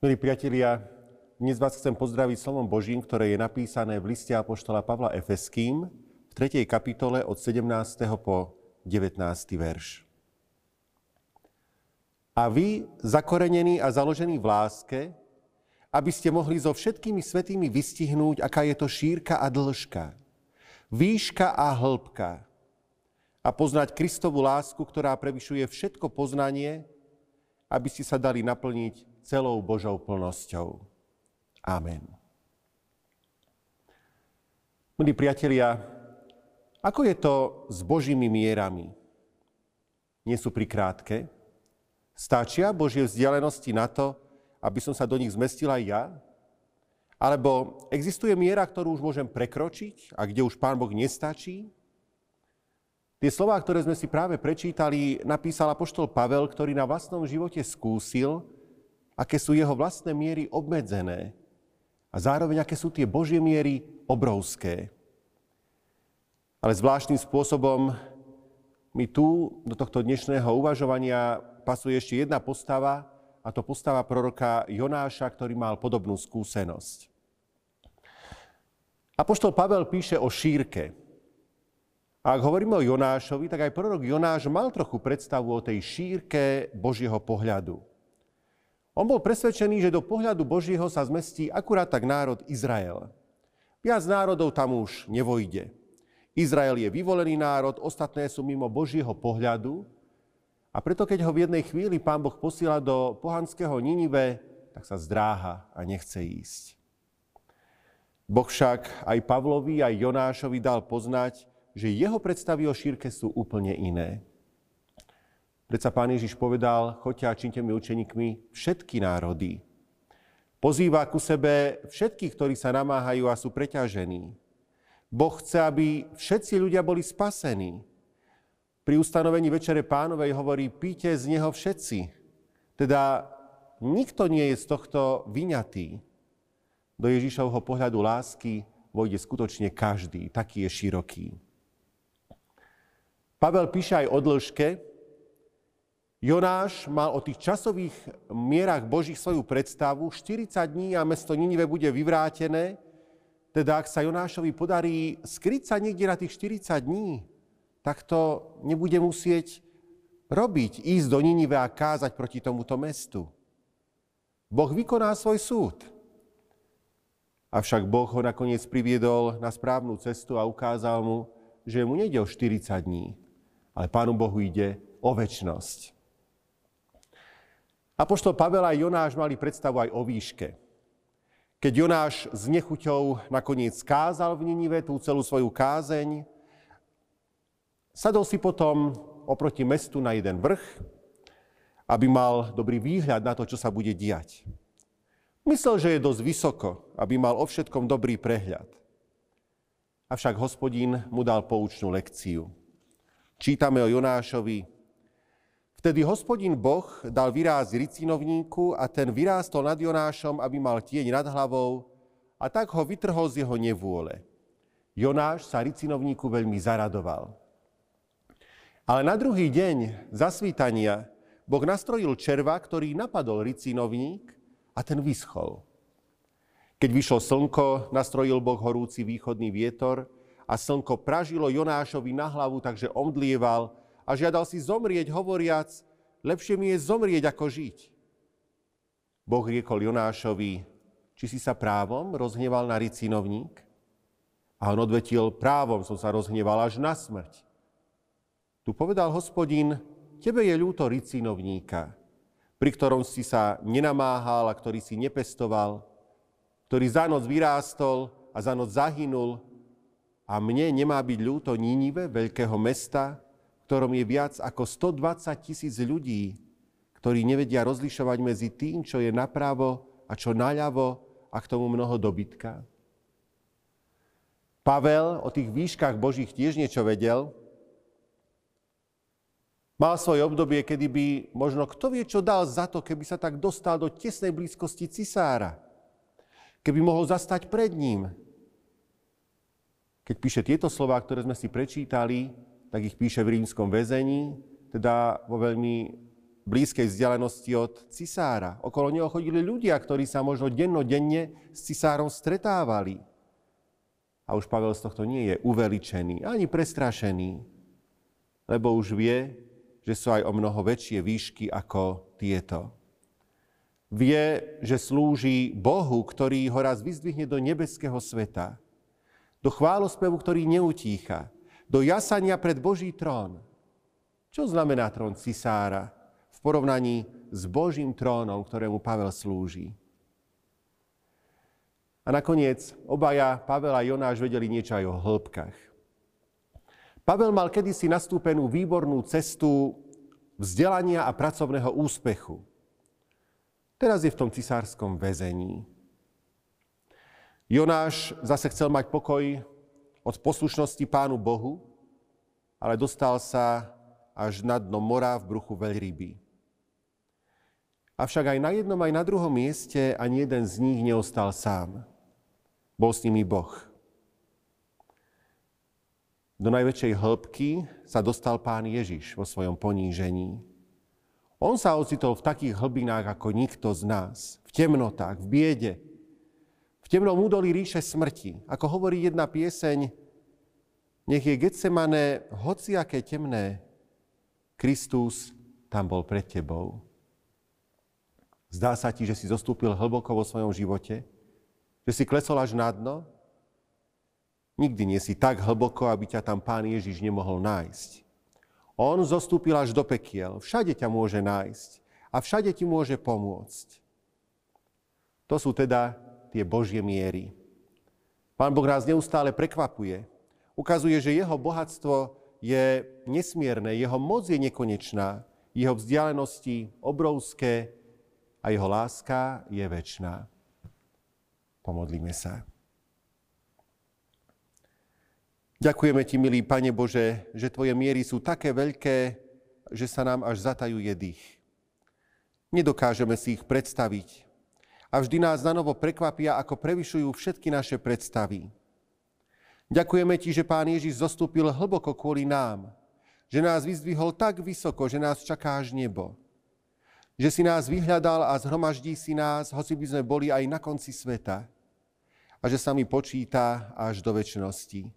Milí priatelia, dnes vás chcem pozdraviť slovom Božím, ktoré je napísané v liste Apoštola Pavla Efeským v 3. kapitole od 17. po 19. verš. A vy, zakorenení a založení v láske, aby ste mohli so všetkými svetými vystihnúť, aká je to šírka a dĺžka, výška a hĺbka, a poznať Kristovú lásku, ktorá prevyšuje všetko poznanie, aby ste sa dali naplniť celou Božou plnosťou. Amen. Milí priatelia, ako je to s Božími mierami? Nie sú prikrátke? Stačia Božie vzdialenosti na to, aby som sa do nich zmestil aj ja? Alebo existuje miera, ktorú už môžem prekročiť a kde už Pán Boh nestačí? Tie slová, ktoré sme si práve prečítali, napísal apoštol Pavel, ktorý na vlastnom živote skúsil, aké sú jeho vlastné miery obmedzené a zároveň aké sú tie Božie miery obrovské. Ale zvláštnym spôsobom mi tu do tohto dnešného uvažovania pasuje ešte jedna postava, a to postava proroka Jonáša, ktorý mal podobnú skúsenosť. Apoštol Pavel píše o šírke. A ak hovoríme o Jonášovi, tak aj prorok Jonáš mal trochu predstavu o tej šírke Božieho pohľadu. On bol presvedčený, že do pohľadu Božieho sa zmestí akurát tak národ Izrael. Viac národov tam už nevojde. Izrael je vyvolený národ, ostatné sú mimo Božieho pohľadu. A preto, keď ho v jednej chvíli pán Boh posiela do pohanského Ninive, tak sa zdráha a nechce ísť. Boh však aj Pavlovi, aj Jonášovi dal poznať, že jeho predstavy o šírke sú úplne iné. Predsa pán Ježiš povedal, choďte a činte mi učeníkmi všetky národy. Pozýva ku sebe všetkých, ktorí sa namáhajú a sú preťažení. Boh chce, aby všetci ľudia boli spasení. Pri ustanovení Večere pánovej hovorí, píte z neho všetci. Teda nikto nie je z tohto vyňatý. Do Ježišovho pohľadu lásky vojde skutočne každý, taký je široký. Pavel píše aj o dĺžke, Jonáš mal o tých časových mierach Božích svoju predstavu. 40 dní a mesto Ninive bude vyvrátené. Teda ak sa Jonášovi podarí skryť sa niekde na tých 40 dní, tak to nebude musieť robiť, ísť do Ninive a kázať proti tomuto mestu. Boh vykoná svoj súd. Avšak Boh ho nakoniec priviedol na správnu cestu a ukázal mu, že mu nejde o 40 dní, ale Pánu Bohu ide o väčnosť. Apoštol Pavel a Jonáš mali predstavu aj o výške. Keď Jonáš s nechuťou nakoniec kázal v Ninive tú celú svoju kázeň, sadol si potom oproti mestu na jeden vrch, aby mal dobrý výhľad na to, čo sa bude diať. Myslel, že je dosť vysoko, aby mal o všetkom dobrý prehľad. Avšak hospodín mu dal poučnú lekciu. Čítame o Jonášovi, Vtedy hospodin Boh dal vyráz ricinovníku a ten vyrástol nad Jonášom, aby mal tieň nad hlavou a tak ho vytrhol z jeho nevôle. Jonáš sa ricinovníku veľmi zaradoval. Ale na druhý deň zasvítania Boh nastrojil červa, ktorý napadol ricinovník a ten vyschol. Keď vyšlo slnko, nastrojil Boh horúci východný vietor a slnko pražilo Jonášovi na hlavu, takže omdlieval a žiadal si zomrieť, hovoriac, lepšie mi je zomrieť, ako žiť. Boh riekol Jonášovi, či si sa právom rozhneval na ricinovník? A on odvetil, právom som sa rozhneval až na smrť. Tu povedal hospodin, tebe je ľúto ricinovníka, pri ktorom si sa nenamáhal a ktorý si nepestoval, ktorý za noc vyrástol a za noc zahynul, a mne nemá byť ľúto Nínive, veľkého mesta, ktorom je viac ako 120 tisíc ľudí, ktorí nevedia rozlišovať medzi tým, čo je napravo a čo naľavo a k tomu mnoho dobytka. Pavel o tých výškach Božích tiež niečo vedel. Mal svoje obdobie, kedy by možno kto vie, čo dal za to, keby sa tak dostal do tesnej blízkosti cisára. Keby mohol zastať pred ním. Keď píše tieto slova, ktoré sme si prečítali, tak ich píše v rímskom väzení, teda vo veľmi blízkej vzdialenosti od cisára. Okolo neho chodili ľudia, ktorí sa možno dennodenne s cisárom stretávali. A už Pavel z tohto nie je uveličený, ani prestrašený, lebo už vie, že sú aj o mnoho väčšie výšky ako tieto. Vie, že slúži Bohu, ktorý ho raz vyzdvihne do nebeského sveta, do chválospevu, ktorý neutícha, do jasania pred Boží trón. Čo znamená trón cisára v porovnaní s Božím trónom, ktorému Pavel slúži? A nakoniec obaja, Pavel a Jonáš, vedeli niečo aj o hĺbkach. Pavel mal kedysi nastúpenú výbornú cestu vzdelania a pracovného úspechu. Teraz je v tom cisárskom väzení. Jonáš zase chcel mať pokoj od poslušnosti Pánu Bohu, ale dostal sa až na dno mora v bruchu veľryby. Avšak aj na jednom, aj na druhom mieste ani jeden z nich neostal sám. Bol s nimi Boh. Do najväčšej hĺbky sa dostal pán Ježiš vo svojom ponížení. On sa ocitol v takých hlbinách ako nikto z nás. V temnotách, v biede. V temnom údolí ríše smrti. Ako hovorí jedna pieseň, nech je Getsemane hociaké temné, Kristus tam bol pred tebou. Zdá sa ti, že si zostúpil hlboko vo svojom živote? Že si klesol až na dno? Nikdy nie si tak hlboko, aby ťa tam Pán Ježiš nemohol nájsť. On zostúpil až do pekiel. Všade ťa môže nájsť a všade ti môže pomôcť. To sú teda tie Božie miery. Pán Boh nás neustále prekvapuje. Ukazuje, že jeho bohatstvo je nesmierne, jeho moc je nekonečná, jeho vzdialenosti obrovské a jeho láska je väčšiná. Pomodlíme sa. Ďakujeme Ti, milý Pane Bože, že Tvoje miery sú také veľké, že sa nám až zatajuje dých. Nedokážeme si ich predstaviť. A vždy nás na novo prekvapia, ako prevyšujú všetky naše predstavy. Ďakujeme Ti, že Pán Ježiš zostúpil hlboko kvôli nám, že nás vyzdvihol tak vysoko, že nás čaká až nebo. Že si nás vyhľadal a zhromaždí si nás, hoci by sme boli aj na konci sveta. A že sa mi počíta až do väčšnosti.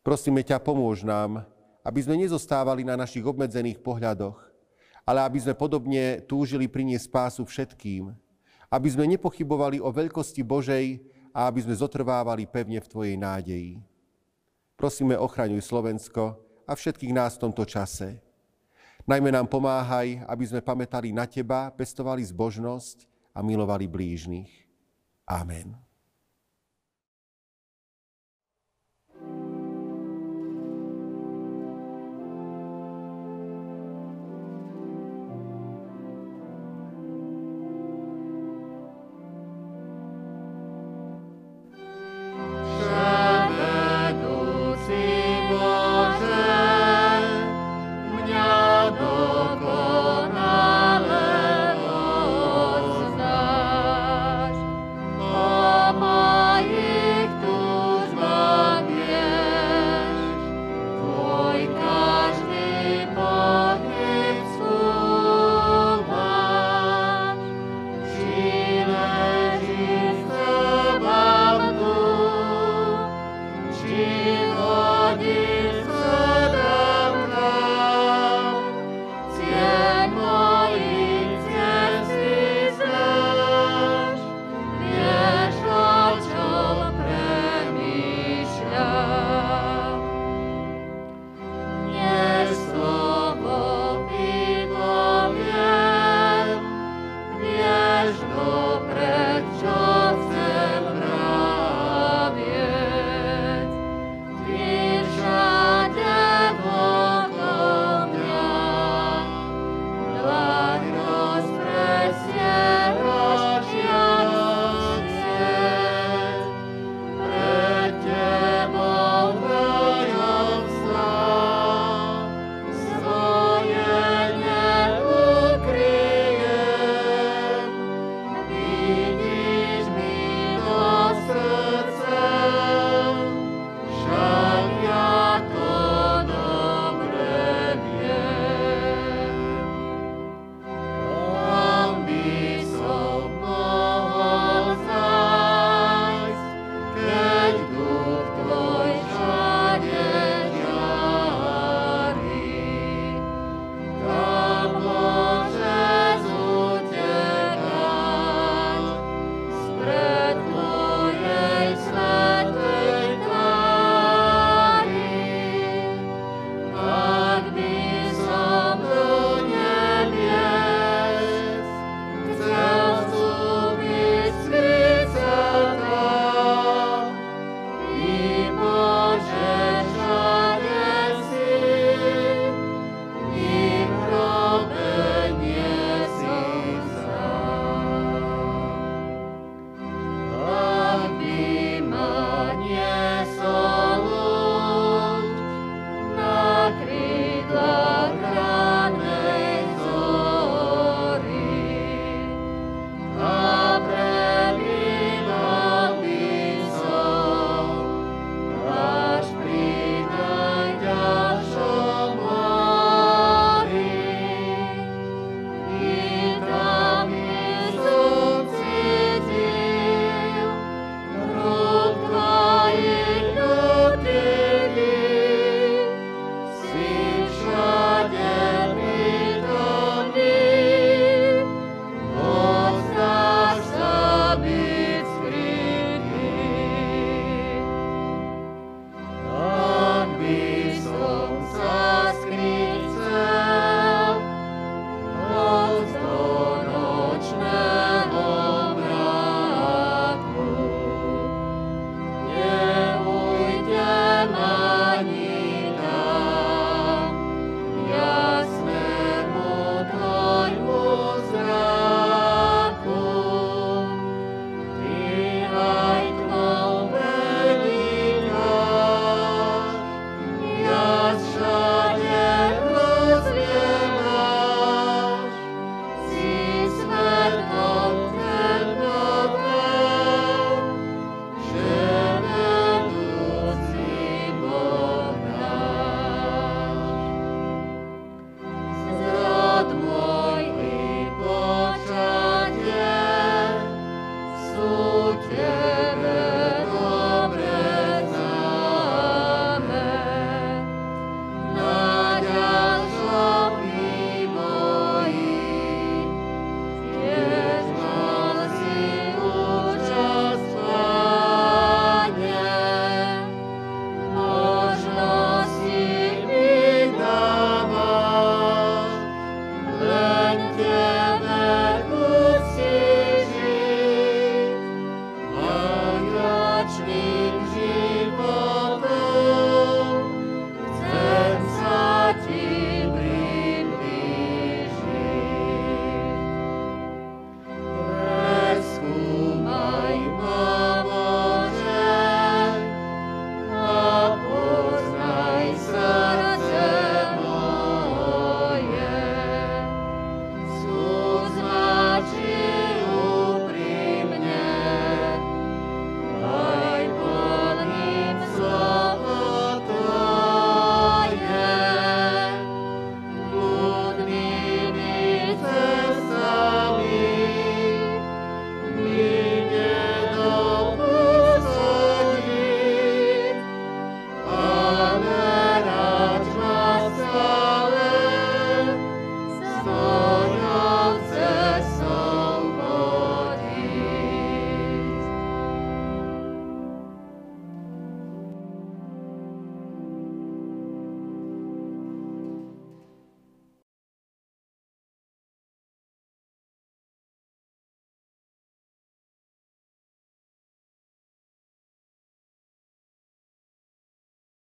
Prosíme ťa, pomôž nám, aby sme nezostávali na našich obmedzených pohľadoch, ale aby sme podobne túžili priniesť spásu všetkým, aby sme nepochybovali o veľkosti Božej a aby sme zotrvávali pevne v Tvojej nádeji. Prosíme, ochraňuj Slovensko a všetkých nás v tomto čase. Najmä nám pomáhaj, aby sme pamätali na Teba, pestovali zbožnosť a milovali blížnych. Amen.